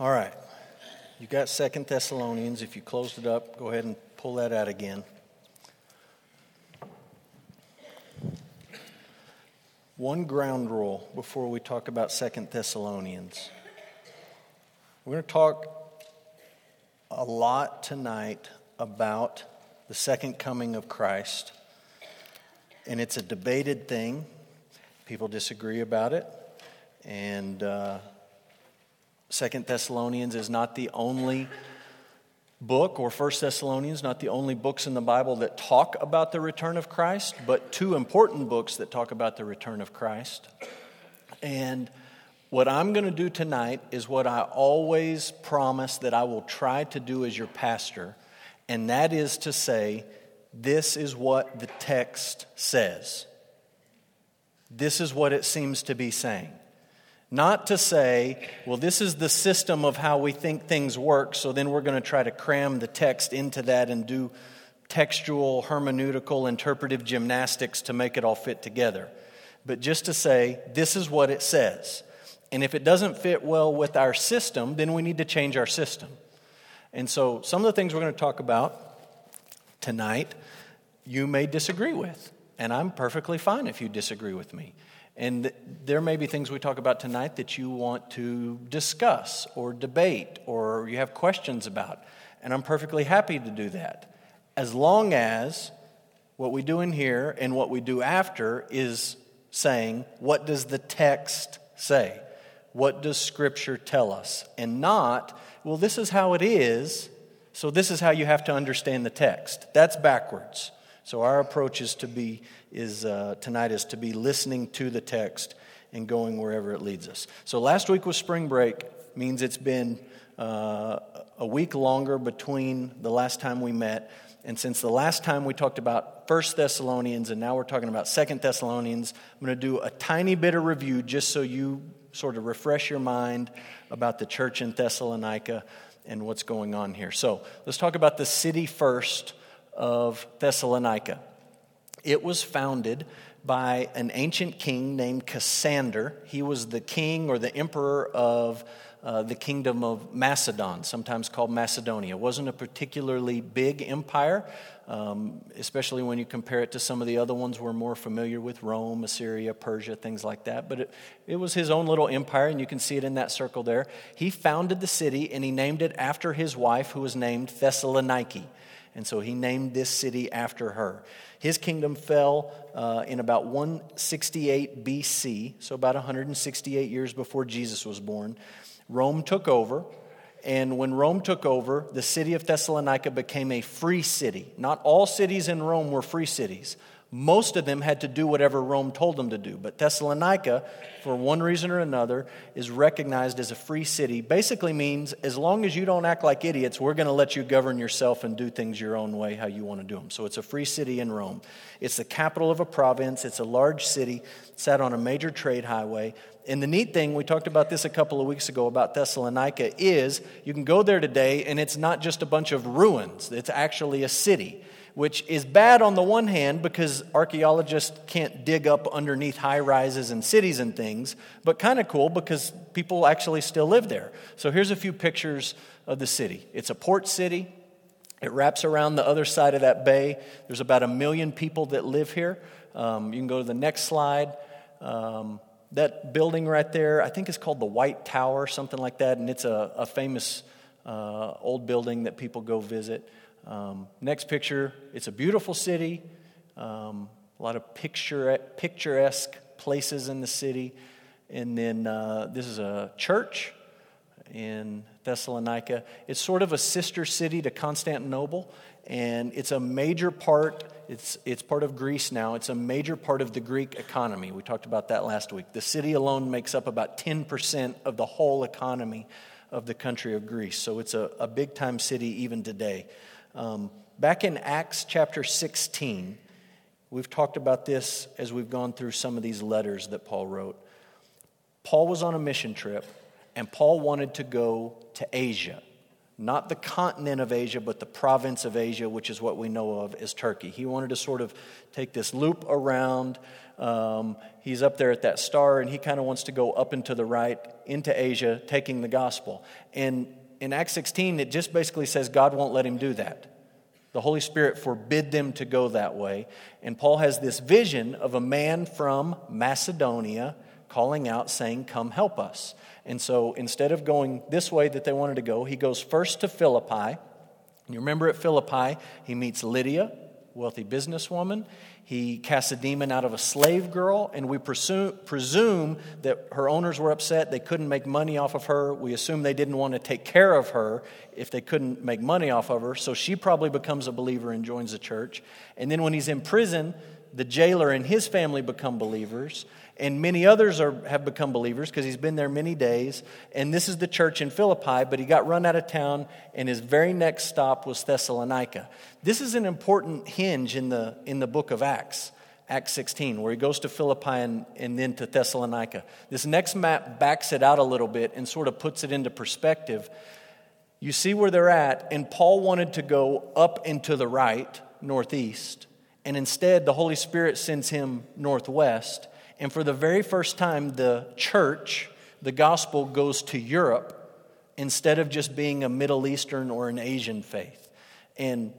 All right. You got Second Thessalonians. If you closed it up, go ahead and pull that out again. One ground rule before we talk about Second Thessalonians. We're going to talk a lot tonight about the second coming of Christ. And it's a debated thing. People disagree about it. And uh, Second Thessalonians is not the only book, or First Thessalonians, not the only books in the Bible that talk about the return of Christ, but two important books that talk about the return of Christ. And what I'm going to do tonight is what I always promise that I will try to do as your pastor, and that is to say, this is what the text says. This is what it seems to be saying. Not to say, well, this is the system of how we think things work, so then we're going to try to cram the text into that and do textual, hermeneutical, interpretive gymnastics to make it all fit together. But just to say, this is what it says. And if it doesn't fit well with our system, then we need to change our system. And so, some of the things we're going to talk about tonight, you may disagree with. And I'm perfectly fine if you disagree with me. And there may be things we talk about tonight that you want to discuss or debate or you have questions about. And I'm perfectly happy to do that. As long as what we do in here and what we do after is saying, what does the text say? What does Scripture tell us? And not, well, this is how it is, so this is how you have to understand the text. That's backwards. So our approach is to be is uh, tonight is to be listening to the text and going wherever it leads us. So last week was spring break, means it's been uh, a week longer between the last time we met. And since the last time we talked about First Thessalonians and now we're talking about Second Thessalonians, I'm going to do a tiny bit of review just so you sort of refresh your mind about the church in Thessalonica and what's going on here. So let's talk about the city first of Thessalonica. It was founded by an ancient king named Cassander. He was the king or the emperor of uh, the kingdom of Macedon, sometimes called Macedonia. It wasn't a particularly big empire, um, especially when you compare it to some of the other ones we're more familiar with Rome, Assyria, Persia, things like that. But it, it was his own little empire, and you can see it in that circle there. He founded the city and he named it after his wife, who was named Thessaloniki. And so he named this city after her. His kingdom fell uh, in about 168 BC, so about 168 years before Jesus was born. Rome took over. And when Rome took over, the city of Thessalonica became a free city. Not all cities in Rome were free cities. Most of them had to do whatever Rome told them to do. But Thessalonica, for one reason or another, is recognized as a free city. Basically means as long as you don't act like idiots, we're going to let you govern yourself and do things your own way, how you want to do them. So it's a free city in Rome. It's the capital of a province, it's a large city, sat on a major trade highway. And the neat thing, we talked about this a couple of weeks ago about Thessalonica, is you can go there today and it's not just a bunch of ruins, it's actually a city which is bad on the one hand because archaeologists can't dig up underneath high rises and cities and things, but kind of cool because people actually still live there. So here's a few pictures of the city. It's a port city. It wraps around the other side of that bay. There's about a million people that live here. Um, you can go to the next slide. Um, that building right there, I think it's called the White Tower, something like that, and it's a, a famous uh, old building that people go visit. Um, next picture, it's a beautiful city, um, a lot of picture, picturesque places in the city. And then uh, this is a church in Thessalonica. It's sort of a sister city to Constantinople, and it's a major part. It's, it's part of Greece now. It's a major part of the Greek economy. We talked about that last week. The city alone makes up about 10% of the whole economy of the country of Greece. So it's a, a big time city even today. Um, back in Acts chapter 16, we've talked about this as we've gone through some of these letters that Paul wrote. Paul was on a mission trip, and Paul wanted to go to Asia. Not the continent of Asia, but the province of Asia, which is what we know of as Turkey. He wanted to sort of take this loop around Um, he's up there at that star, and he kind of wants to go up and to the right into Asia, taking the gospel. And in Acts 16, it just basically says God won't let him do that. The Holy Spirit forbid them to go that way. And Paul has this vision of a man from Macedonia calling out, saying, Come help us. And so instead of going this way that they wanted to go, he goes first to Philippi. You remember at Philippi, he meets Lydia, wealthy businesswoman. He casts a demon out of a slave girl, and we presume, presume that her owners were upset. They couldn't make money off of her. We assume they didn't want to take care of her if they couldn't make money off of her. So she probably becomes a believer and joins the church. And then when he's in prison, the jailer and his family become believers and many others are, have become believers because he's been there many days. And this is the church in Philippi, but he got run out of town, and his very next stop was Thessalonica. This is an important hinge in the, in the book of Acts, Acts 16, where he goes to Philippi and, and then to Thessalonica. This next map backs it out a little bit and sort of puts it into perspective. You see where they're at, and Paul wanted to go up and to the right, northeast, and instead the Holy Spirit sends him northwest. And for the very first time, the church, the gospel, goes to Europe instead of just being a Middle Eastern or an Asian faith. And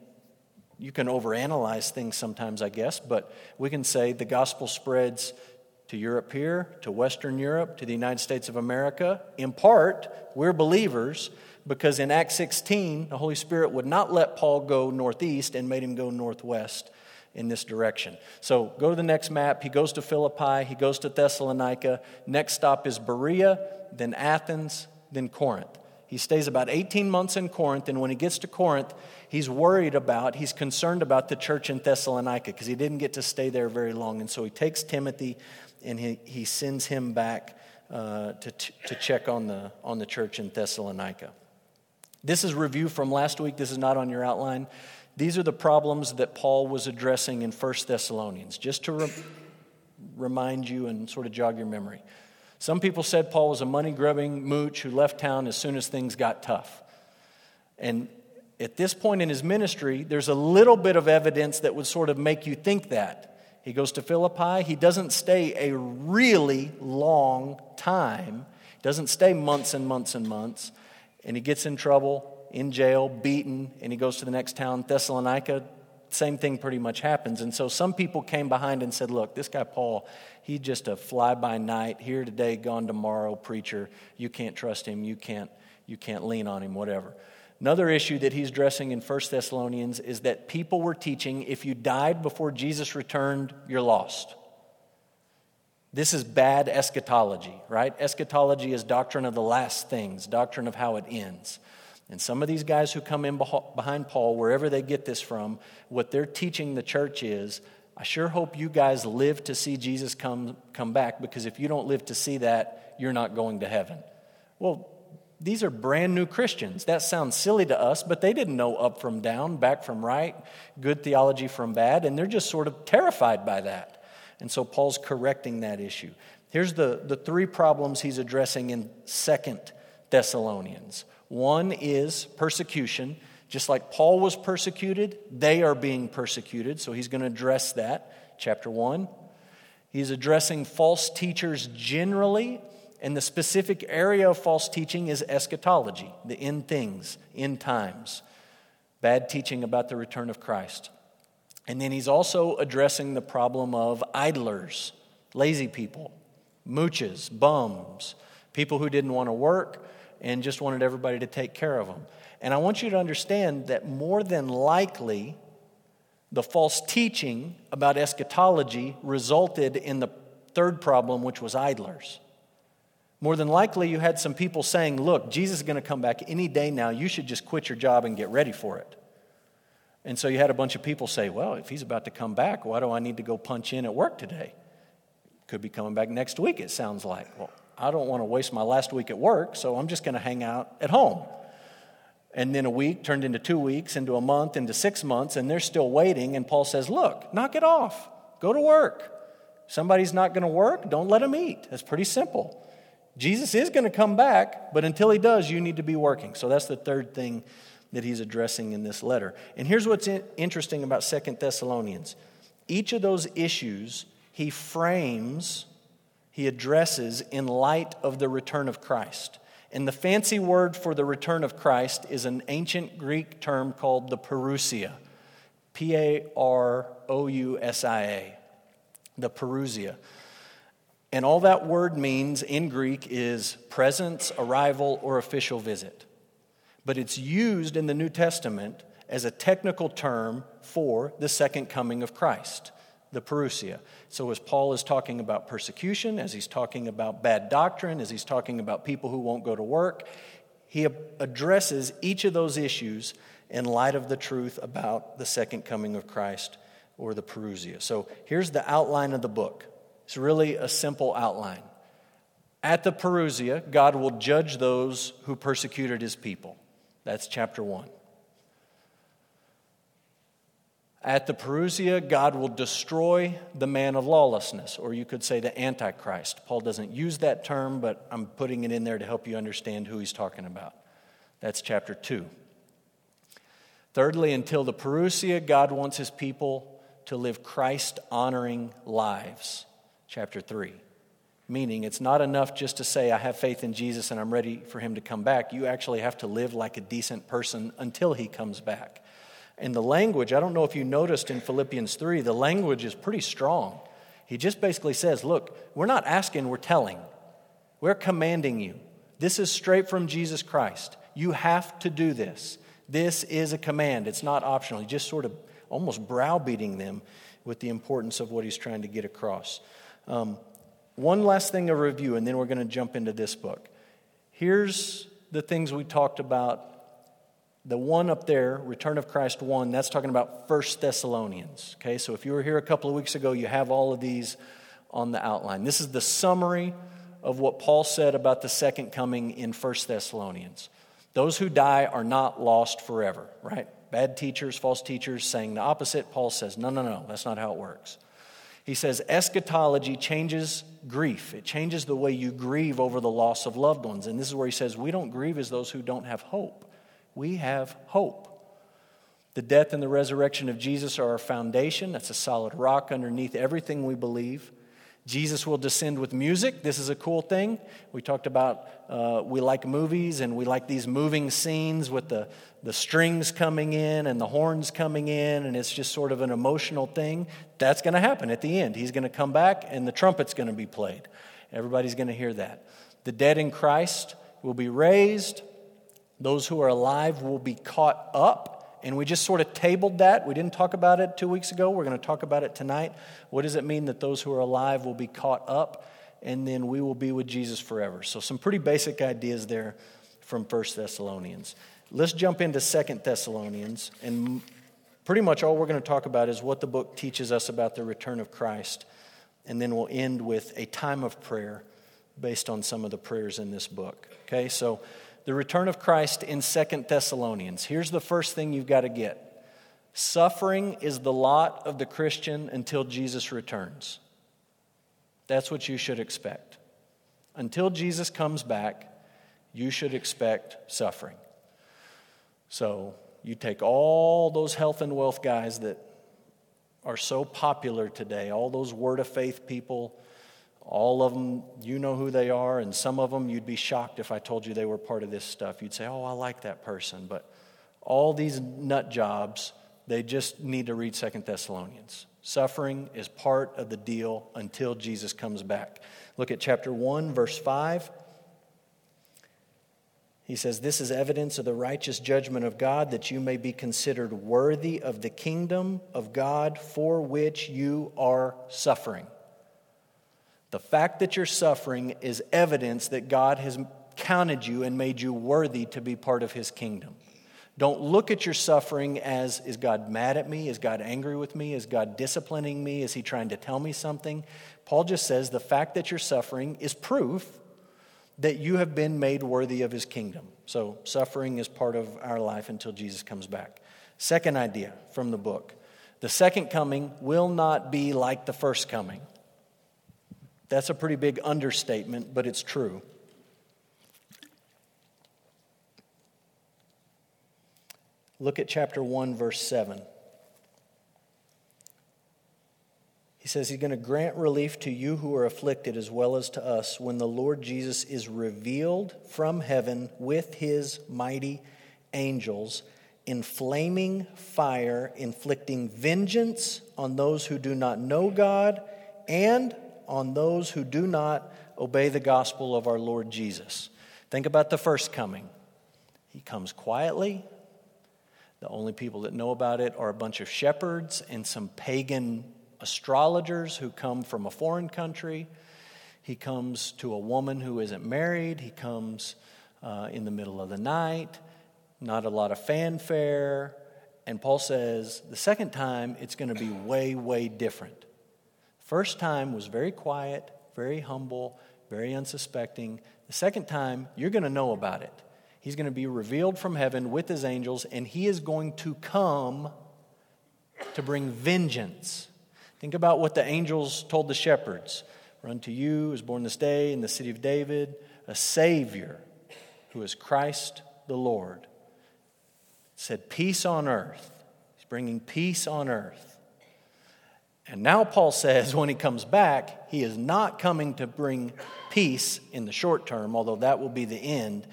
you can overanalyze things sometimes, I guess, but we can say the gospel spreads to Europe here, to Western Europe, to the United States of America. In part, we're believers because in Acts 16, the Holy Spirit would not let Paul go northeast and made him go northwest in this direction. So go to the next map. He goes to Philippi, he goes to Thessalonica. Next stop is Berea, then Athens, then Corinth. He stays about 18 months in Corinth, and when he gets to Corinth, he's worried about, he's concerned about the church in Thessalonica because he didn't get to stay there very long. And so he takes Timothy and he, he sends him back uh, to, to check on the, on the church in Thessalonica. This is review from last week. This is not on your outline. These are the problems that Paul was addressing in 1 Thessalonians, just to re- remind you and sort of jog your memory. Some people said Paul was a money grubbing mooch who left town as soon as things got tough. And at this point in his ministry, there's a little bit of evidence that would sort of make you think that. He goes to Philippi. He doesn't stay a really long time, doesn't stay months and months and months, and he gets in trouble in jail, beaten, and he goes to the next town, Thessalonica. Same thing pretty much happens. And so some people came behind and said, Look, this guy Paul, he's just a fly by night, here today, gone tomorrow preacher. You can't trust him. You can't, you can't lean on him, whatever. Another issue that he's addressing in 1 Thessalonians is that people were teaching if you died before Jesus returned, you're lost. This is bad eschatology, right? Eschatology is doctrine of the last things, doctrine of how it ends. And some of these guys who come in behind Paul, wherever they get this from, what they're teaching the church is I sure hope you guys live to see Jesus come, come back because if you don't live to see that, you're not going to heaven. Well, these are brand new Christians. That sounds silly to us, but they didn't know up from down, back from right, good theology from bad, and they're just sort of terrified by that. And so Paul's correcting that issue. Here's the, the three problems he's addressing in Second Thessalonians. One is persecution. Just like Paul was persecuted, they are being persecuted. So he's going to address that. Chapter 1. He's addressing false teachers generally, and the specific area of false teaching is eschatology, the end things, end times, bad teaching about the return of Christ. And then he's also addressing the problem of idlers, lazy people, mooches, bums, people who didn't want to work, and just wanted everybody to take care of them. And I want you to understand that more than likely, the false teaching about eschatology resulted in the third problem, which was idlers. More than likely, you had some people saying, Look, Jesus is going to come back any day now. You should just quit your job and get ready for it. And so you had a bunch of people say, Well, if he's about to come back, why do I need to go punch in at work today? Could be coming back next week, it sounds like. Well, I don't want to waste my last week at work, so I'm just going to hang out at home. And then a week turned into two weeks, into a month, into six months, and they're still waiting. And Paul says, Look, knock it off. Go to work. Somebody's not going to work, don't let them eat. That's pretty simple. Jesus is going to come back, but until he does, you need to be working. So that's the third thing that he's addressing in this letter. And here's what's interesting about Second Thessalonians each of those issues he frames, he addresses in light of the return of Christ. And the fancy word for the return of Christ is an ancient Greek term called the parousia. P A R O U S I A. The parousia. And all that word means in Greek is presence, arrival, or official visit. But it's used in the New Testament as a technical term for the second coming of Christ, the parousia. So, as Paul is talking about persecution, as he's talking about bad doctrine, as he's talking about people who won't go to work, he addresses each of those issues in light of the truth about the second coming of Christ or the parousia. So, here's the outline of the book. It's really a simple outline. At the Parousia, God will judge those who persecuted his people. That's chapter 1. At the Parousia, God will destroy the man of lawlessness, or you could say the Antichrist. Paul doesn't use that term, but I'm putting it in there to help you understand who he's talking about. That's chapter 2. Thirdly, until the Parousia, God wants his people to live Christ honoring lives chapter 3. Meaning, it's not enough just to say, I have faith in Jesus and I'm ready for him to come back. You actually have to live like a decent person until he comes back. And the language, I don't know if you noticed in Philippians 3, the language is pretty strong. He just basically says, Look, we're not asking, we're telling. We're commanding you. This is straight from Jesus Christ. You have to do this. This is a command, it's not optional. He just sort of almost browbeating them with the importance of what he's trying to get across. Um, one last thing to review, and then we're going to jump into this book. Here's the things we talked about. The one up there, Return of Christ 1, that's talking about First Thessalonians. Okay, so if you were here a couple of weeks ago, you have all of these on the outline. This is the summary of what Paul said about the second coming in First Thessalonians. Those who die are not lost forever, right? Bad teachers, false teachers saying the opposite. Paul says, no, no, no, that's not how it works. He says eschatology changes grief. It changes the way you grieve over the loss of loved ones. And this is where he says we don't grieve as those who don't have hope. We have hope. The death and the resurrection of Jesus are our foundation. That's a solid rock underneath everything we believe. Jesus will descend with music. This is a cool thing. We talked about uh, we like movies and we like these moving scenes with the, the strings coming in and the horns coming in, and it's just sort of an emotional thing. That's going to happen at the end. He's going to come back and the trumpet's going to be played. Everybody's going to hear that. The dead in Christ will be raised, those who are alive will be caught up and we just sort of tabled that. We didn't talk about it two weeks ago. We're going to talk about it tonight. What does it mean that those who are alive will be caught up and then we will be with Jesus forever? So, some pretty basic ideas there from First Thessalonians. Let's jump into Second Thessalonians. And pretty much all we're going to talk about is what the book teaches us about the return of Christ. And then we'll end with a time of prayer based on some of the prayers in this book. Okay, so the return of Christ in Second Thessalonians. Here's the first thing you've got to get suffering is the lot of the Christian until Jesus returns. That's what you should expect. Until Jesus comes back, you should expect suffering. So you take all those health and wealth guys that are so popular today, all those word of faith people all of them, you know who they are, and some of them you'd be shocked if I told you they were part of this stuff. You'd say, Oh, I like that person. But all these nut jobs, they just need to read Second Thessalonians. Suffering is part of the deal until Jesus comes back. Look at chapter 1, verse 5. He says, This is evidence of the righteous judgment of God, that you may be considered worthy of the kingdom of God for which you are suffering. The fact that you're suffering is evidence that God has counted you and made you worthy to be part of his kingdom. Don't look at your suffering as is God mad at me? Is God angry with me? Is God disciplining me? Is he trying to tell me something? Paul just says the fact that you're suffering is proof that you have been made worthy of his kingdom. So, suffering is part of our life until Jesus comes back. Second idea from the book the second coming will not be like the first coming. That's a pretty big understatement, but it's true. Look at chapter 1, verse 7. He says he's going to grant relief to you who are afflicted as well as to us when the Lord Jesus is revealed from heaven with his mighty angels in flaming fire, inflicting vengeance on those who do not know God and on those who do not obey the gospel of our Lord Jesus. Think about the first coming. He comes quietly. The only people that know about it are a bunch of shepherds and some pagan astrologers who come from a foreign country. He comes to a woman who isn't married. He comes uh, in the middle of the night, not a lot of fanfare. And Paul says the second time it's going to be way, way different. First time was very quiet, very humble, very unsuspecting. The second time, you're going to know about it. He's going to be revealed from heaven with his angels, and he is going to come to bring vengeance. Think about what the angels told the shepherds Run to you is born this day in the city of David a Savior who is Christ the Lord. Said, Peace on earth. He's bringing peace on earth. And now Paul says when he comes back, he is not coming to bring peace in the short term, although that will be the end,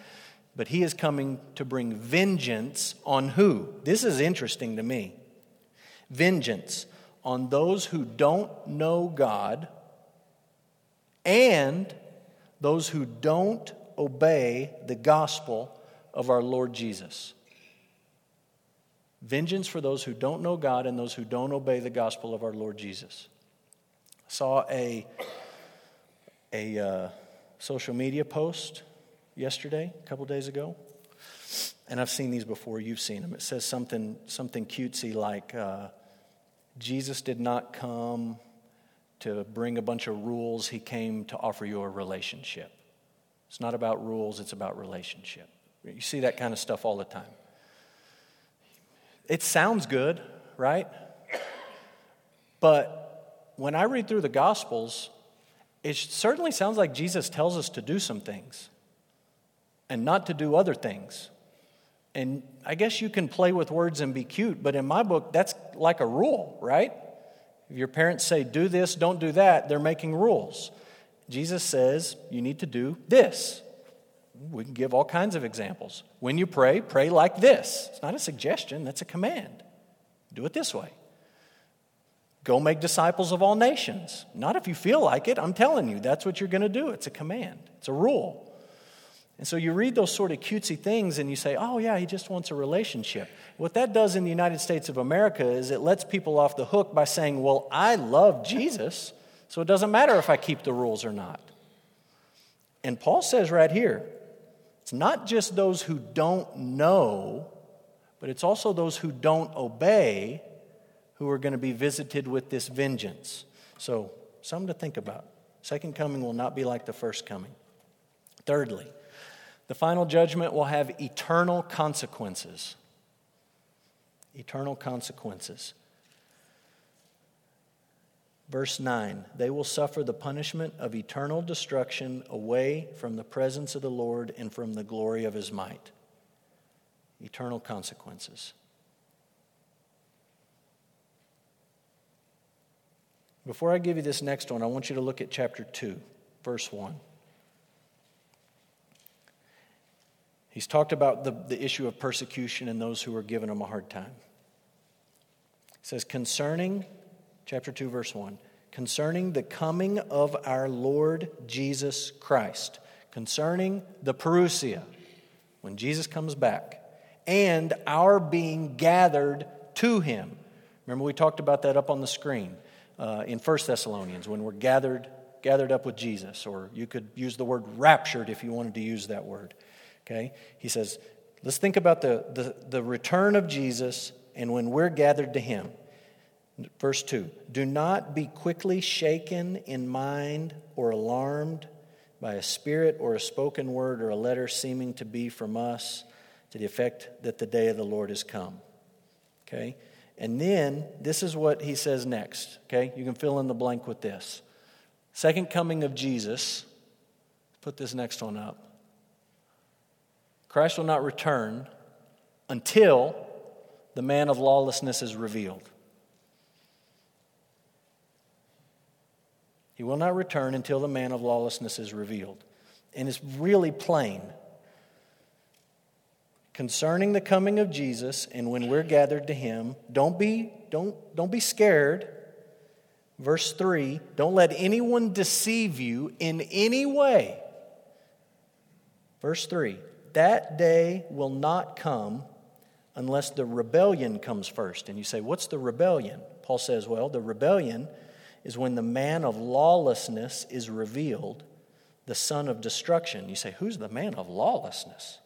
but he is coming to bring vengeance on who? This is interesting to me. Vengeance on those who don't know God and those who don't obey the gospel of our Lord Jesus. Vengeance for those who don't know God and those who don't obey the gospel of our Lord Jesus. I saw a, a uh, social media post yesterday, a couple days ago, and I've seen these before. You've seen them. It says something, something cutesy like, uh, Jesus did not come to bring a bunch of rules, he came to offer you a relationship. It's not about rules, it's about relationship. You see that kind of stuff all the time. It sounds good, right? But when I read through the Gospels, it certainly sounds like Jesus tells us to do some things and not to do other things. And I guess you can play with words and be cute, but in my book, that's like a rule, right? If your parents say, do this, don't do that, they're making rules. Jesus says, you need to do this. We can give all kinds of examples. When you pray, pray like this. It's not a suggestion, that's a command. Do it this way. Go make disciples of all nations. Not if you feel like it, I'm telling you, that's what you're going to do. It's a command, it's a rule. And so you read those sort of cutesy things and you say, oh, yeah, he just wants a relationship. What that does in the United States of America is it lets people off the hook by saying, well, I love Jesus, so it doesn't matter if I keep the rules or not. And Paul says right here, it's not just those who don't know, but it's also those who don't obey who are going to be visited with this vengeance. So, something to think about. Second coming will not be like the first coming. Thirdly, the final judgment will have eternal consequences. Eternal consequences. Verse 9 They will suffer the punishment of eternal destruction away from the presence of the Lord and from the glory of his might. Eternal consequences. Before I give you this next one, I want you to look at chapter 2, verse 1. He's talked about the, the issue of persecution and those who are giving him a hard time. He says, concerning, chapter 2, verse 1, concerning the coming of our Lord Jesus Christ, concerning the parousia, when Jesus comes back, and our being gathered to him. Remember, we talked about that up on the screen uh, in 1 Thessalonians when we're gathered, gathered up with Jesus, or you could use the word raptured if you wanted to use that word. Okay? He says, let's think about the, the, the return of Jesus and when we're gathered to him. Verse 2 Do not be quickly shaken in mind or alarmed by a spirit or a spoken word or a letter seeming to be from us to the effect that the day of the Lord has come. Okay? And then this is what he says next. Okay? You can fill in the blank with this. Second coming of Jesus. Put this next one up. Christ will not return until the man of lawlessness is revealed. He will not return until the man of lawlessness is revealed. And it's really plain. Concerning the coming of Jesus and when we're gathered to him, don't be, don't, don't be scared. Verse 3 Don't let anyone deceive you in any way. Verse 3 That day will not come unless the rebellion comes first. And you say, What's the rebellion? Paul says, Well, the rebellion is when the man of lawlessness is revealed, the son of destruction. You say, Who's the man of lawlessness?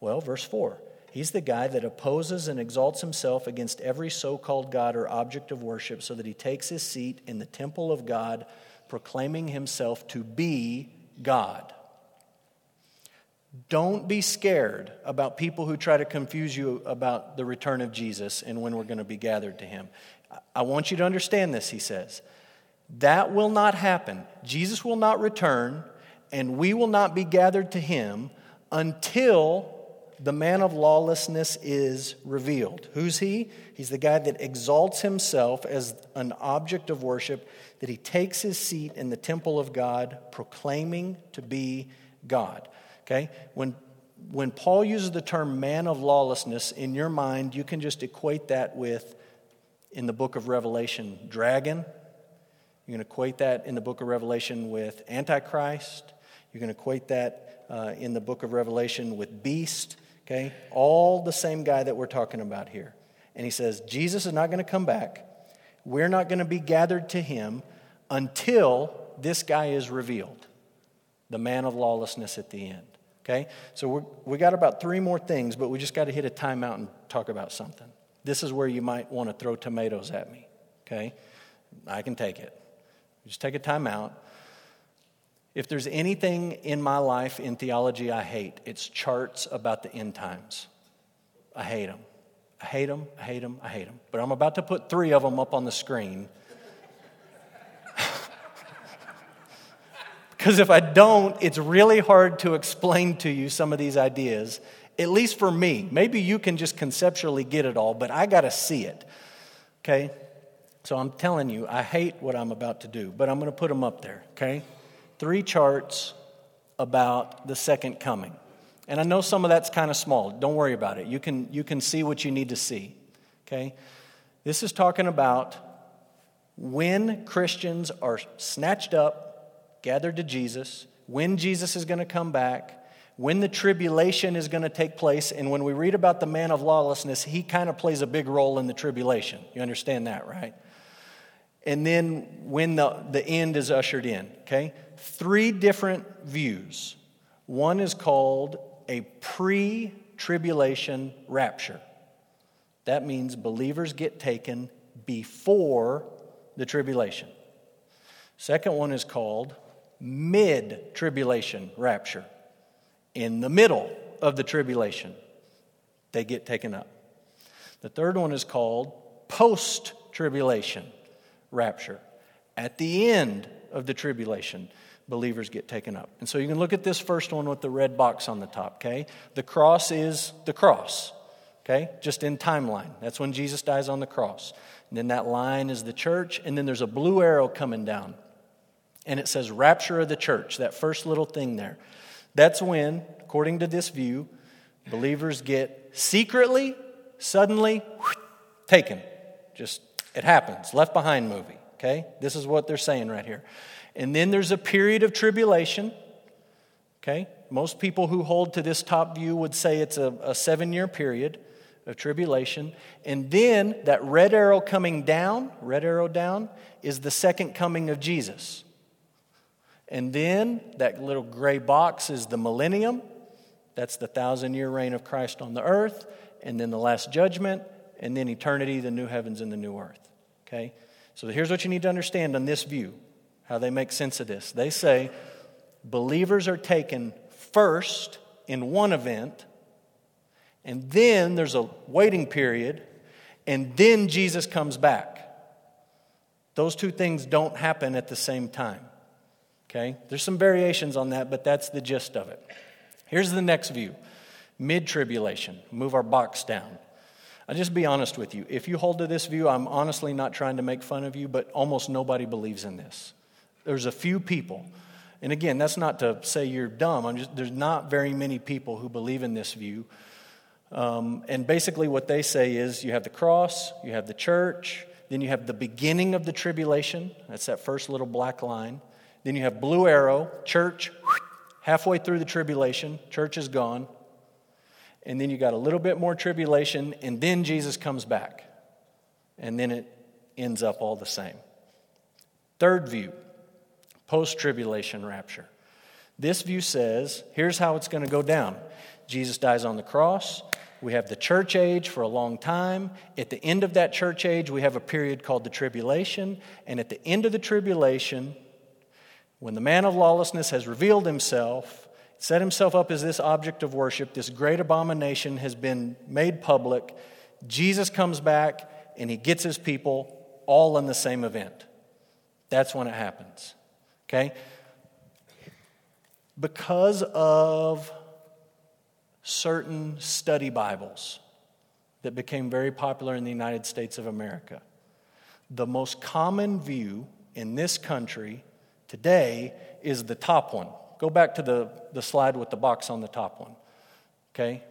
Well, verse 4 He's the guy that opposes and exalts himself against every so called God or object of worship so that he takes his seat in the temple of God, proclaiming himself to be God. Don't be scared about people who try to confuse you about the return of Jesus and when we're going to be gathered to him. I want you to understand this, he says. That will not happen. Jesus will not return, and we will not be gathered to him until the man of lawlessness is revealed. Who's he? He's the guy that exalts himself as an object of worship, that he takes his seat in the temple of God, proclaiming to be God. Okay? When, when Paul uses the term man of lawlessness, in your mind, you can just equate that with, in the book of Revelation, dragon. You can equate that in the book of Revelation with Antichrist. You can equate that uh, in the book of Revelation with beast. Okay? All the same guy that we're talking about here. And he says, Jesus is not going to come back. We're not going to be gathered to him until this guy is revealed, the man of lawlessness at the end. Okay? So we we got about three more things, but we just got to hit a timeout and talk about something. This is where you might want to throw tomatoes at me. Okay? I can take it. Just take a time out. If there's anything in my life in theology I hate, it's charts about the end times. I hate them. I hate them. I hate them. I hate them. But I'm about to put three of them up on the screen. Because if I don't, it's really hard to explain to you some of these ideas, at least for me. Maybe you can just conceptually get it all, but I got to see it. Okay? So I'm telling you, I hate what I'm about to do, but I'm going to put them up there. Okay? three charts about the second coming. And I know some of that's kind of small. Don't worry about it. You can, you can see what you need to see. Okay? This is talking about when Christians are snatched up, gathered to Jesus, when Jesus is going to come back, when the tribulation is going to take place. And when we read about the man of lawlessness, he kind of plays a big role in the tribulation. You understand that, right? And then when the, the end is ushered in, okay? three different views. One is called a pre tribulation rapture. That means believers get taken before the tribulation. Second one is called mid tribulation rapture. In the middle of the tribulation, they get taken up. The third one is called post tribulation rapture. At the end of the tribulation, believers get taken up. And so you can look at this first one with the red box on the top, okay? The cross is the cross, okay? Just in timeline. That's when Jesus dies on the cross. And then that line is the church, and then there's a blue arrow coming down. And it says rapture of the church, that first little thing there. That's when, according to this view, believers get secretly, suddenly taken. Just, it happens. Left behind movie, okay? This is what they're saying right here. And then there's a period of tribulation. Okay? Most people who hold to this top view would say it's a, a seven year period of tribulation. And then that red arrow coming down, red arrow down, is the second coming of Jesus. And then that little gray box is the millennium. That's the thousand year reign of Christ on the earth. And then the last judgment. And then eternity, the new heavens and the new earth. Okay? So here's what you need to understand on this view how they make sense of this. They say believers are taken first in one event, and then there's a waiting period, and then Jesus comes back. Those two things don't happen at the same time. Okay? There's some variations on that, but that's the gist of it. Here's the next view mid tribulation. Move our box down. I'll just be honest with you. If you hold to this view, I'm honestly not trying to make fun of you, but almost nobody believes in this. There's a few people. And again, that's not to say you're dumb. I'm just, there's not very many people who believe in this view. Um, and basically, what they say is you have the cross, you have the church, then you have the beginning of the tribulation. That's that first little black line. Then you have blue arrow, church, halfway through the tribulation, church is gone. And then you got a little bit more tribulation, and then Jesus comes back. And then it ends up all the same. Third view post tribulation rapture. This view says here's how it's going to go down Jesus dies on the cross. We have the church age for a long time. At the end of that church age, we have a period called the tribulation. And at the end of the tribulation, when the man of lawlessness has revealed himself, set himself up as this object of worship, this great abomination has been made public, Jesus comes back and he gets his people all in the same event. That's when it happens. Okay? Because of certain study Bibles that became very popular in the United States of America, the most common view in this country today is the top one. Go back to the, the slide with the box on the top one. Okay?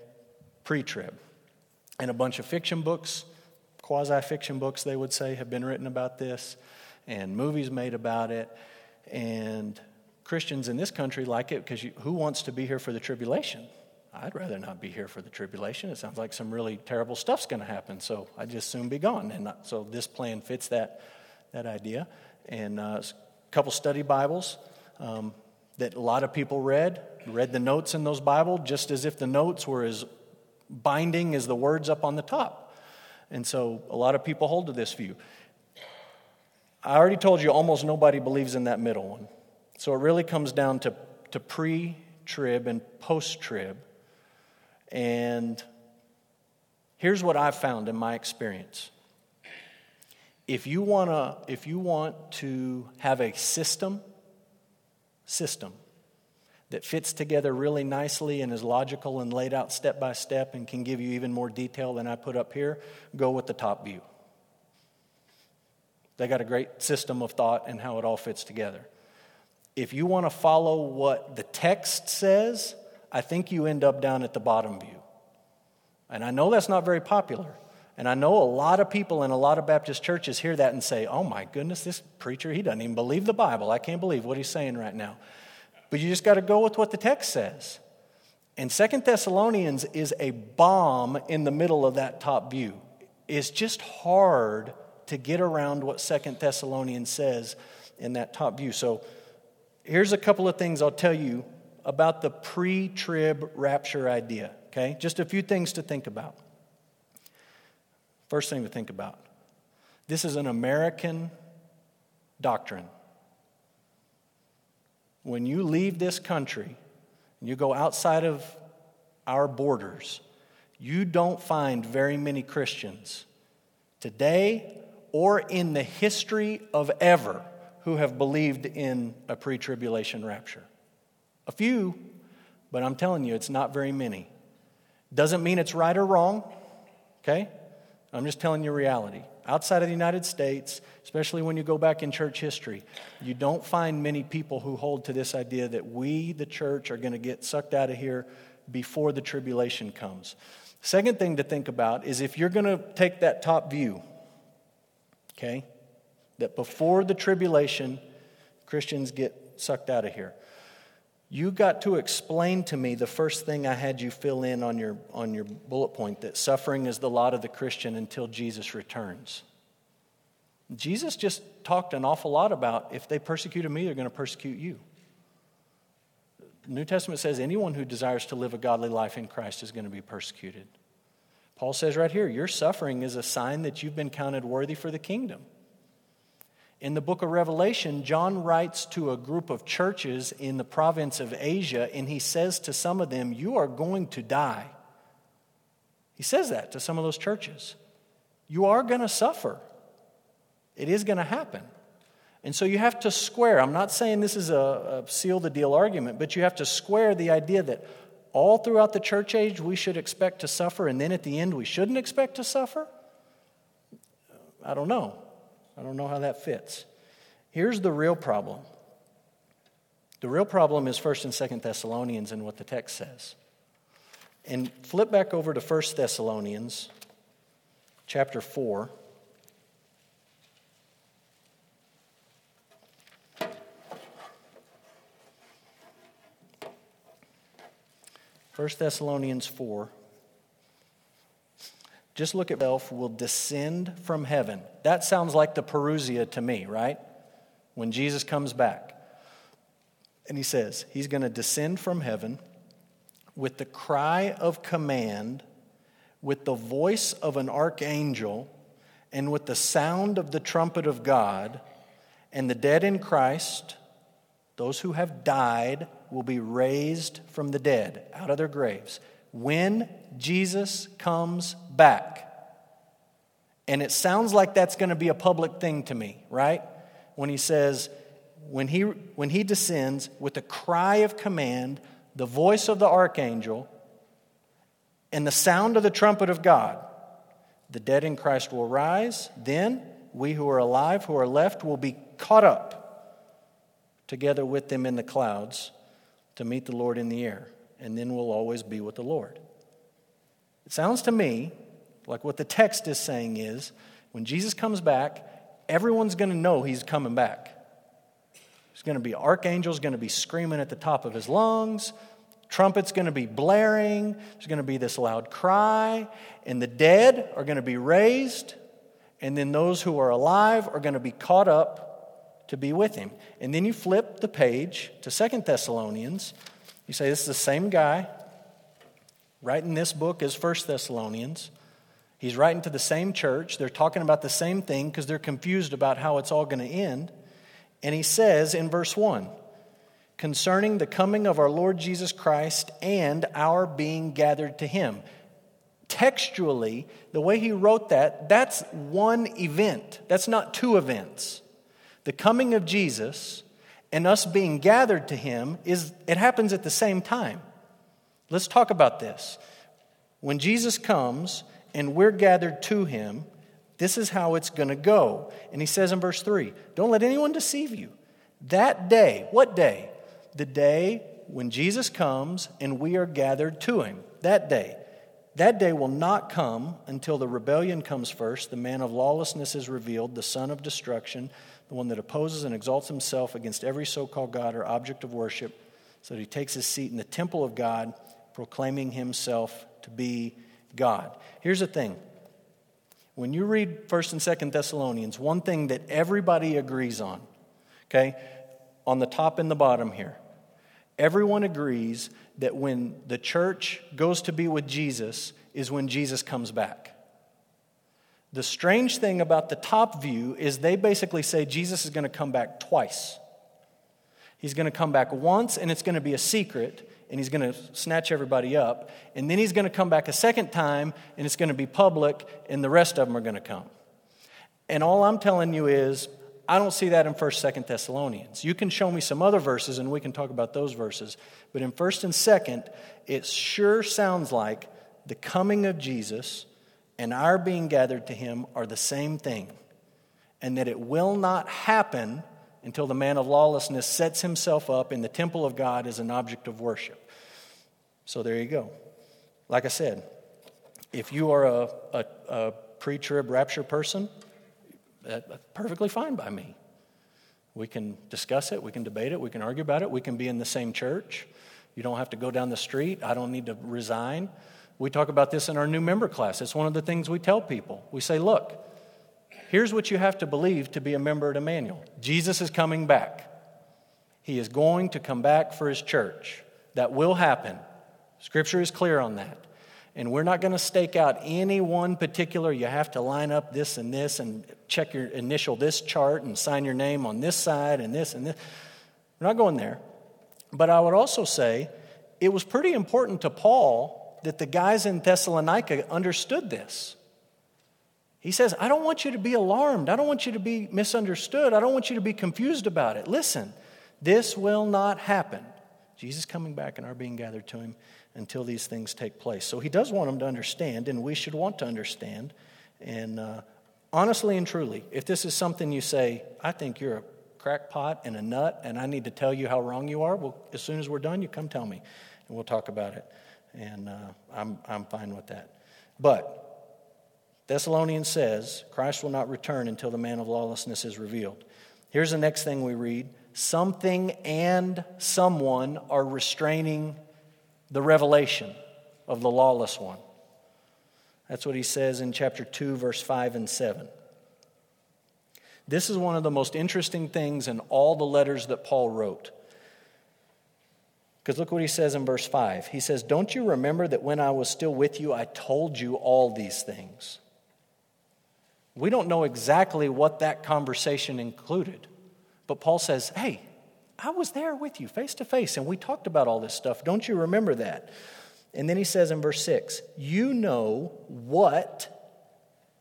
Pre trib. And a bunch of fiction books, quasi fiction books, they would say, have been written about this, and movies made about it. And Christians in this country like it because who wants to be here for the tribulation? I'd rather not be here for the tribulation. It sounds like some really terrible stuff's going to happen, so I'd just soon be gone. And not, so this plan fits that, that idea. And uh, a couple study Bibles um, that a lot of people read, read the notes in those Bibles just as if the notes were as binding as the words up on the top. And so a lot of people hold to this view. I already told you almost nobody believes in that middle one. So it really comes down to, to pre trib and post trib. And here's what I've found in my experience. If you, wanna, if you want to have a system, system that fits together really nicely and is logical and laid out step by step and can give you even more detail than I put up here, go with the top view. They got a great system of thought and how it all fits together. If you want to follow what the text says, I think you end up down at the bottom view. And I know that's not very popular. And I know a lot of people in a lot of Baptist churches hear that and say, oh my goodness, this preacher, he doesn't even believe the Bible. I can't believe what he's saying right now. But you just got to go with what the text says. And Second Thessalonians is a bomb in the middle of that top view. It's just hard to get around what Second Thessalonians says in that top view. So here's a couple of things I'll tell you about the pre trib rapture idea, okay? Just a few things to think about. First thing to think about this is an American doctrine. When you leave this country and you go outside of our borders, you don't find very many Christians today or in the history of ever who have believed in a pre tribulation rapture. A few, but I'm telling you, it's not very many. Doesn't mean it's right or wrong, okay? I'm just telling you reality. Outside of the United States, especially when you go back in church history, you don't find many people who hold to this idea that we, the church, are going to get sucked out of here before the tribulation comes. Second thing to think about is if you're going to take that top view, okay? That before the tribulation, Christians get sucked out of here. You got to explain to me the first thing I had you fill in on your, on your bullet point that suffering is the lot of the Christian until Jesus returns. Jesus just talked an awful lot about if they persecuted me, they're going to persecute you. The New Testament says anyone who desires to live a godly life in Christ is going to be persecuted. Paul says right here, your suffering is a sign that you've been counted worthy for the kingdom. In the book of Revelation, John writes to a group of churches in the province of Asia, and he says to some of them, You are going to die. He says that to some of those churches. You are going to suffer, it is going to happen. And so you have to square. I'm not saying this is a, a seal the deal argument, but you have to square the idea that all throughout the church age we should expect to suffer, and then at the end we shouldn't expect to suffer? I don't know. I don't know how that fits. Here's the real problem The real problem is 1st and 2nd Thessalonians and what the text says. And flip back over to 1st Thessalonians chapter 4. First Thessalonians 4. Just look at self will descend from heaven. That sounds like the Parousia to me, right? When Jesus comes back. And he says, He's going to descend from heaven with the cry of command, with the voice of an archangel, and with the sound of the trumpet of God, and the dead in Christ, those who have died, will be raised from the dead out of their graves when Jesus comes back. And it sounds like that's going to be a public thing to me, right? When he says, when he, when he descends with the cry of command, the voice of the archangel, and the sound of the trumpet of God, the dead in Christ will rise. Then we who are alive, who are left, will be caught up together with them in the clouds to meet the Lord in the air, and then we'll always be with the Lord. It sounds to me like what the text is saying is when Jesus comes back, everyone's going to know he's coming back. There's going to be archangels going to be screaming at the top of his lungs. Trumpet's going to be blaring. There's going to be this loud cry. And the dead are going to be raised. And then those who are alive are going to be caught up to be with him. And then you flip the page to Second Thessalonians. You say, This is the same guy writing this book as First Thessalonians. He's writing to the same church. They're talking about the same thing because they're confused about how it's all going to end. And he says in verse 1 concerning the coming of our Lord Jesus Christ and our being gathered to him. Textually, the way he wrote that, that's one event. That's not two events the coming of Jesus and us being gathered to him is it happens at the same time. Let's talk about this. When Jesus comes and we're gathered to him, this is how it's going to go. And he says in verse 3, don't let anyone deceive you. That day, what day? The day when Jesus comes and we are gathered to him. That day. That day will not come until the rebellion comes first, the man of lawlessness is revealed, the son of destruction the one that opposes and exalts himself against every so called God or object of worship, so that he takes his seat in the temple of God, proclaiming himself to be God. Here's the thing when you read 1st and 2nd Thessalonians, one thing that everybody agrees on, okay, on the top and the bottom here, everyone agrees that when the church goes to be with Jesus is when Jesus comes back. The strange thing about the top view is they basically say Jesus is going to come back twice. He's going to come back once, and it's going to be a secret, and he's going to snatch everybody up. And then he's going to come back a second time, and it's going to be public, and the rest of them are going to come. And all I'm telling you is, I don't see that in 1st, 2nd Thessalonians. You can show me some other verses, and we can talk about those verses. But in 1st and 2nd, it sure sounds like the coming of Jesus and our being gathered to him are the same thing, and that it will not happen until the man of lawlessness sets himself up in the temple of God as an object of worship. So there you go. Like I said, if you are a, a, a pre trib rapture person, that's perfectly fine by me. We can discuss it, we can debate it, we can argue about it, we can be in the same church. You don't have to go down the street. I don't need to resign. We talk about this in our new member class. It's one of the things we tell people. We say, look, here's what you have to believe to be a member at Emmanuel Jesus is coming back. He is going to come back for his church. That will happen. Scripture is clear on that. And we're not going to stake out any one particular, you have to line up this and this and check your initial this chart and sign your name on this side and this and this. We're not going there. But I would also say it was pretty important to Paul that the guys in Thessalonica understood this. He says, I don't want you to be alarmed. I don't want you to be misunderstood. I don't want you to be confused about it. Listen, this will not happen. Jesus coming back and our being gathered to him until these things take place. So he does want them to understand, and we should want to understand. And uh, honestly and truly, if this is something you say, I think you're a crackpot and a nut and I need to tell you how wrong you are, well, as soon as we're done, you come tell me and we'll talk about it. And uh, I'm, I'm fine with that. But Thessalonians says Christ will not return until the man of lawlessness is revealed. Here's the next thing we read something and someone are restraining the revelation of the lawless one. That's what he says in chapter 2, verse 5 and 7. This is one of the most interesting things in all the letters that Paul wrote. Because look what he says in verse 5. He says, Don't you remember that when I was still with you, I told you all these things? We don't know exactly what that conversation included, but Paul says, Hey, I was there with you face to face, and we talked about all this stuff. Don't you remember that? And then he says in verse 6, You know what,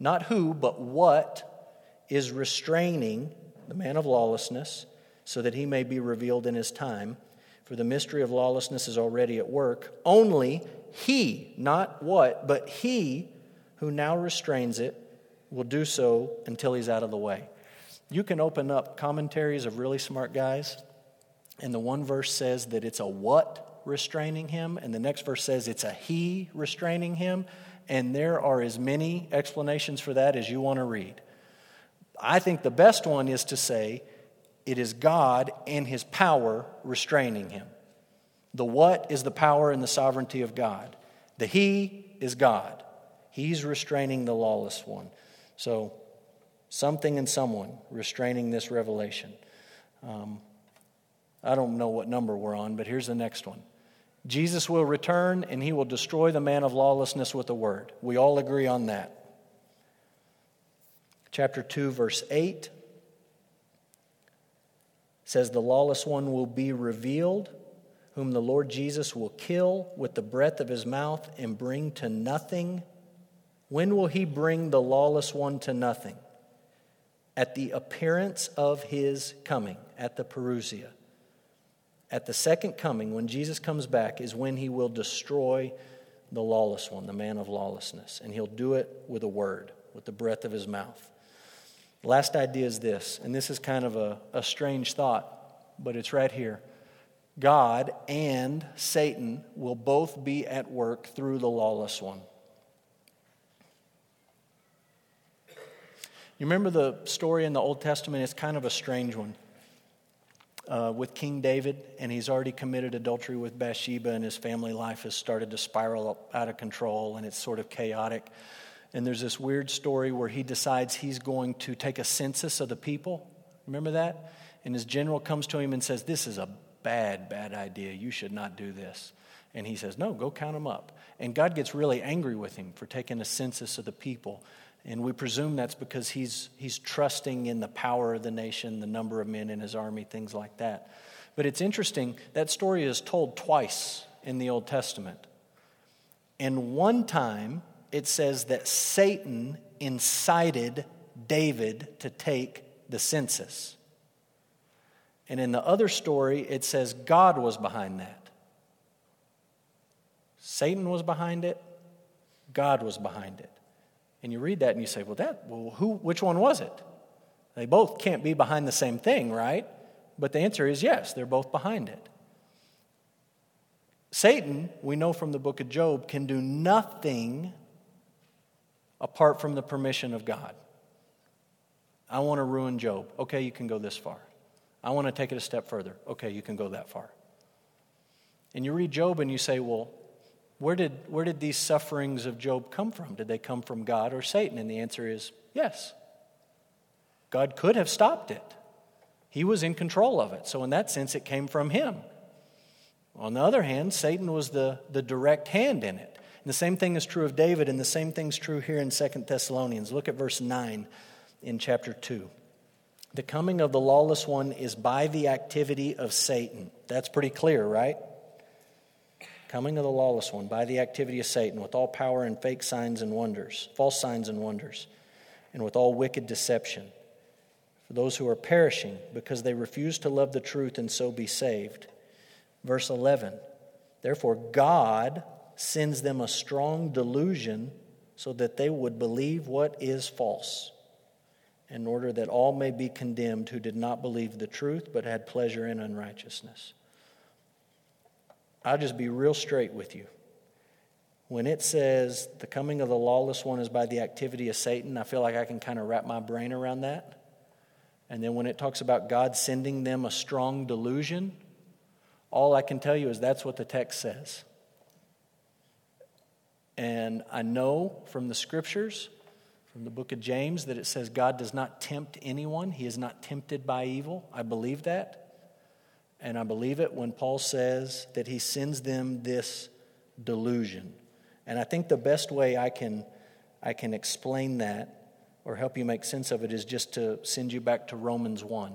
not who, but what is restraining the man of lawlessness, so that he may be revealed in his time. For the mystery of lawlessness is already at work. Only he, not what, but he who now restrains it, will do so until he's out of the way. You can open up commentaries of really smart guys, and the one verse says that it's a what restraining him, and the next verse says it's a he restraining him, and there are as many explanations for that as you want to read. I think the best one is to say it is God and his power restraining him. The what is the power and the sovereignty of God. The he is God. He's restraining the lawless one. So, something and someone restraining this revelation. Um, I don't know what number we're on, but here's the next one. Jesus will return and he will destroy the man of lawlessness with a word. We all agree on that chapter 2, verse 8 says, The lawless one will be revealed, whom the Lord Jesus will kill with the breath of his mouth and bring to nothing. When will he bring the lawless one to nothing? At the appearance of his coming, at the Parousia. At the second coming, when Jesus comes back, is when he will destroy the lawless one, the man of lawlessness. And he'll do it with a word, with the breath of his mouth. Last idea is this, and this is kind of a, a strange thought, but it's right here. God and Satan will both be at work through the lawless one. You remember the story in the Old Testament? It's kind of a strange one. Uh, with King David, and he's already committed adultery with Bathsheba, and his family life has started to spiral out of control, and it's sort of chaotic. And there's this weird story where he decides he's going to take a census of the people. Remember that? And his general comes to him and says, This is a bad, bad idea. You should not do this. And he says, No, go count them up. And God gets really angry with him for taking a census of the people. And we presume that's because he's, he's trusting in the power of the nation, the number of men in his army, things like that. But it's interesting, that story is told twice in the Old Testament. And one time, it says that Satan incited David to take the census. And in the other story, it says God was behind that. Satan was behind it, God was behind it. And you read that and you say, well, that, well, who, which one was it? They both can't be behind the same thing, right? But the answer is yes, they're both behind it. Satan, we know from the book of Job, can do nothing apart from the permission of God. I want to ruin Job. Okay, you can go this far. I want to take it a step further. Okay, you can go that far. And you read Job and you say, well, where did, where did these sufferings of Job come from? Did they come from God or Satan? And the answer is yes. God could have stopped it, He was in control of it. So, in that sense, it came from Him. On the other hand, Satan was the, the direct hand in it. The same thing is true of David, and the same thing's true here in Second Thessalonians. Look at verse 9 in chapter 2. The coming of the lawless one is by the activity of Satan. That's pretty clear, right? Coming of the lawless one by the activity of Satan with all power and fake signs and wonders, false signs and wonders, and with all wicked deception. For those who are perishing because they refuse to love the truth and so be saved. Verse 11 Therefore, God sends them a strong delusion so that they would believe what is false, in order that all may be condemned who did not believe the truth but had pleasure in unrighteousness. I'll just be real straight with you. When it says the coming of the lawless one is by the activity of Satan, I feel like I can kind of wrap my brain around that. And then when it talks about God sending them a strong delusion, all I can tell you is that's what the text says. And I know from the scriptures, from the book of James, that it says God does not tempt anyone. He is not tempted by evil. I believe that. And I believe it when Paul says that he sends them this delusion. And I think the best way I can, I can explain that or help you make sense of it is just to send you back to Romans 1,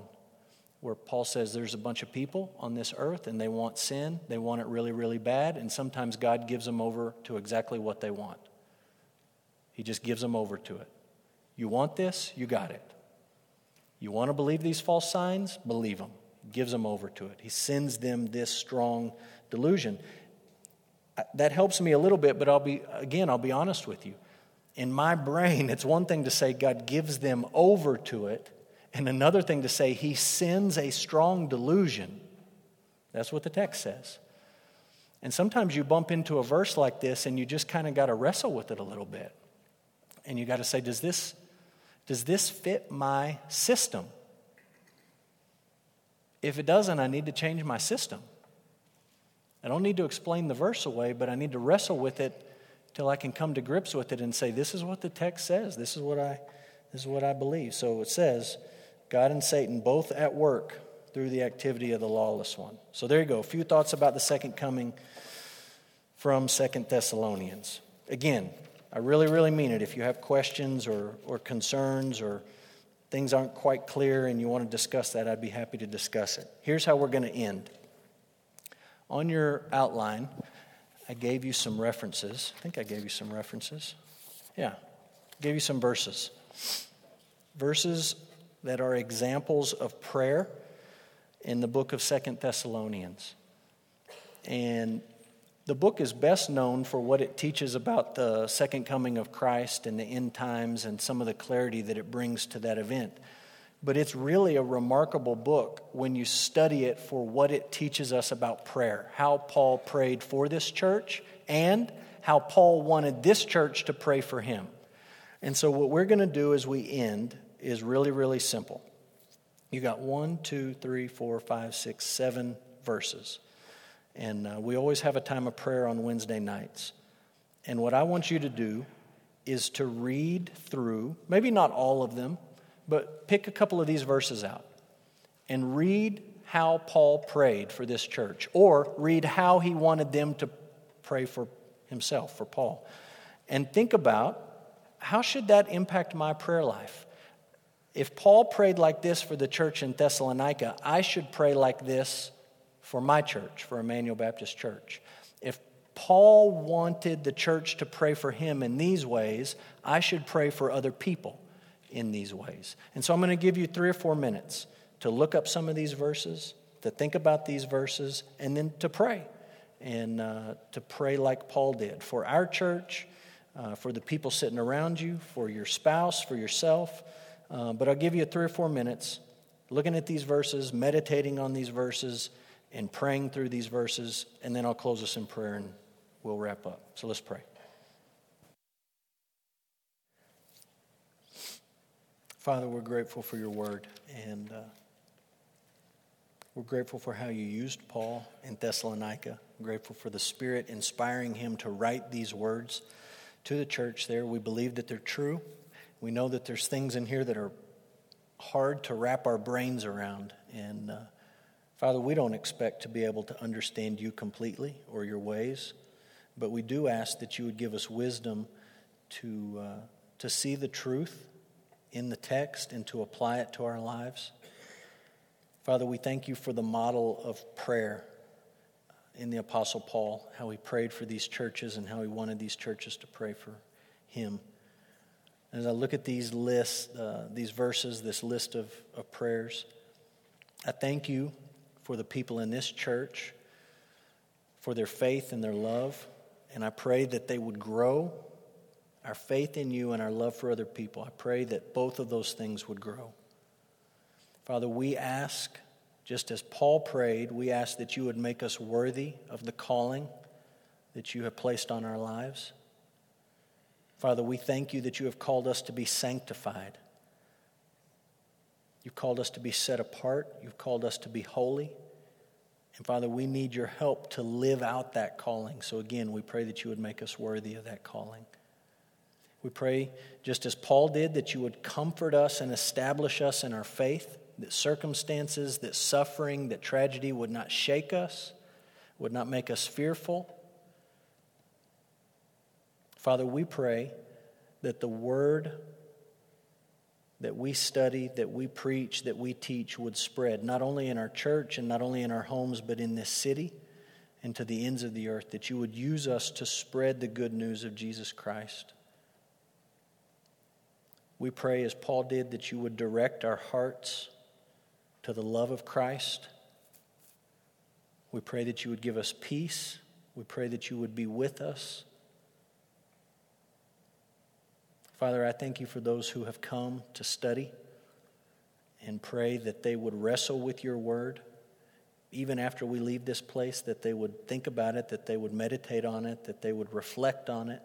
where Paul says there's a bunch of people on this earth and they want sin, they want it really, really bad, and sometimes God gives them over to exactly what they want. He just gives them over to it. You want this? You got it. You want to believe these false signs? Believe them. He gives them over to it. He sends them this strong delusion. That helps me a little bit, but I'll be, again, I'll be honest with you in my brain, it's one thing to say God gives them over to it, and another thing to say He sends a strong delusion. That's what the text says. And sometimes you bump into a verse like this and you just kind of got to wrestle with it a little bit. And you got to say, does this, does this fit my system? If it doesn't, I need to change my system. I don't need to explain the verse away, but I need to wrestle with it till I can come to grips with it and say, this is what the text says. This is what I, this is what I believe. So it says, God and Satan both at work through the activity of the lawless one. So there you go. A few thoughts about the second coming from Second Thessalonians. Again, I really, really mean it. If you have questions or, or concerns or things aren't quite clear and you want to discuss that, I'd be happy to discuss it. Here's how we're going to end. On your outline, I gave you some references. I think I gave you some references. Yeah, gave you some verses. Verses that are examples of prayer in the book of Second Thessalonians. And the book is best known for what it teaches about the second coming of Christ and the end times and some of the clarity that it brings to that event. But it's really a remarkable book when you study it for what it teaches us about prayer, how Paul prayed for this church, and how Paul wanted this church to pray for him. And so, what we're going to do as we end is really, really simple. You got one, two, three, four, five, six, seven verses. And uh, we always have a time of prayer on Wednesday nights. And what I want you to do is to read through, maybe not all of them, but pick a couple of these verses out and read how Paul prayed for this church, or read how he wanted them to pray for himself, for Paul. And think about how should that impact my prayer life? If Paul prayed like this for the church in Thessalonica, I should pray like this for my church, for Emmanuel Baptist Church. If Paul wanted the church to pray for him in these ways, I should pray for other people in these ways. And so I'm going to give you three or four minutes to look up some of these verses, to think about these verses, and then to pray. And uh, to pray like Paul did for our church, uh, for the people sitting around you, for your spouse, for yourself. Uh, but I'll give you three or four minutes looking at these verses, meditating on these verses, and praying through these verses. And then I'll close us in prayer and we'll wrap up. So let's pray. Father, we're grateful for your word, and uh, we're grateful for how you used Paul in Thessalonica. I'm grateful for the Spirit inspiring him to write these words to the church there. We believe that they're true. We know that there's things in here that are hard to wrap our brains around. And uh, Father, we don't expect to be able to understand you completely or your ways, but we do ask that you would give us wisdom to, uh, to see the truth in the text and to apply it to our lives. Father, we thank you for the model of prayer in the Apostle Paul, how he prayed for these churches and how he wanted these churches to pray for him. As I look at these lists, uh, these verses, this list of, of prayers, I thank you for the people in this church, for their faith and their love, and I pray that they would grow our faith in you and our love for other people. I pray that both of those things would grow. Father, we ask, just as Paul prayed, we ask that you would make us worthy of the calling that you have placed on our lives. Father, we thank you that you have called us to be sanctified. You've called us to be set apart. You've called us to be holy. And Father, we need your help to live out that calling. So again, we pray that you would make us worthy of that calling. We pray, just as Paul did, that you would comfort us and establish us in our faith, that circumstances, that suffering, that tragedy would not shake us, would not make us fearful. Father, we pray that the word that we study, that we preach, that we teach would spread, not only in our church and not only in our homes, but in this city and to the ends of the earth, that you would use us to spread the good news of Jesus Christ. We pray, as Paul did, that you would direct our hearts to the love of Christ. We pray that you would give us peace. We pray that you would be with us. Father, I thank you for those who have come to study and pray that they would wrestle with your word. Even after we leave this place, that they would think about it, that they would meditate on it, that they would reflect on it.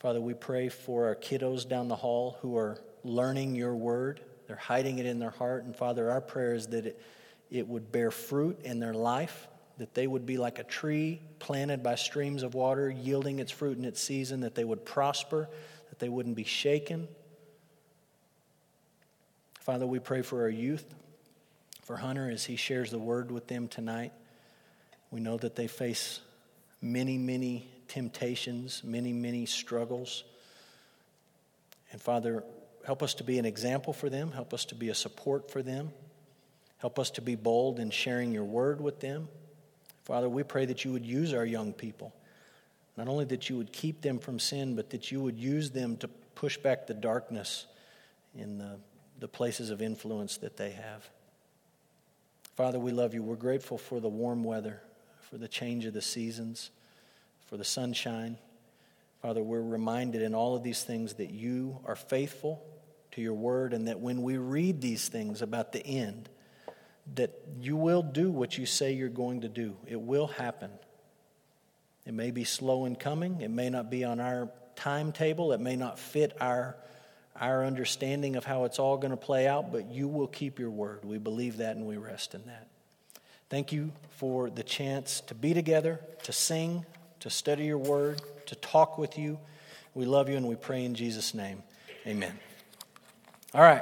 Father, we pray for our kiddos down the hall who are learning your word. They're hiding it in their heart. And Father, our prayer is that it, it would bear fruit in their life, that they would be like a tree planted by streams of water, yielding its fruit in its season, that they would prosper, that they wouldn't be shaken. Father, we pray for our youth, for Hunter as he shares the word with them tonight. We know that they face many, many temptations, many, many struggles. And Father, help us to be an example for them, help us to be a support for them, help us to be bold in sharing your word with them. Father, we pray that you would use our young people. Not only that you would keep them from sin, but that you would use them to push back the darkness in the, the places of influence that they have. Father, we love you. We're grateful for the warm weather, for the change of the seasons for the sunshine. Father, we're reminded in all of these things that you are faithful to your word and that when we read these things about the end, that you will do what you say you're going to do. It will happen. It may be slow in coming, it may not be on our timetable, it may not fit our, our understanding of how it's all going to play out, but you will keep your word. We believe that and we rest in that. Thank you for the chance to be together, to sing, to study your word, to talk with you. We love you and we pray in Jesus' name. Amen. All right.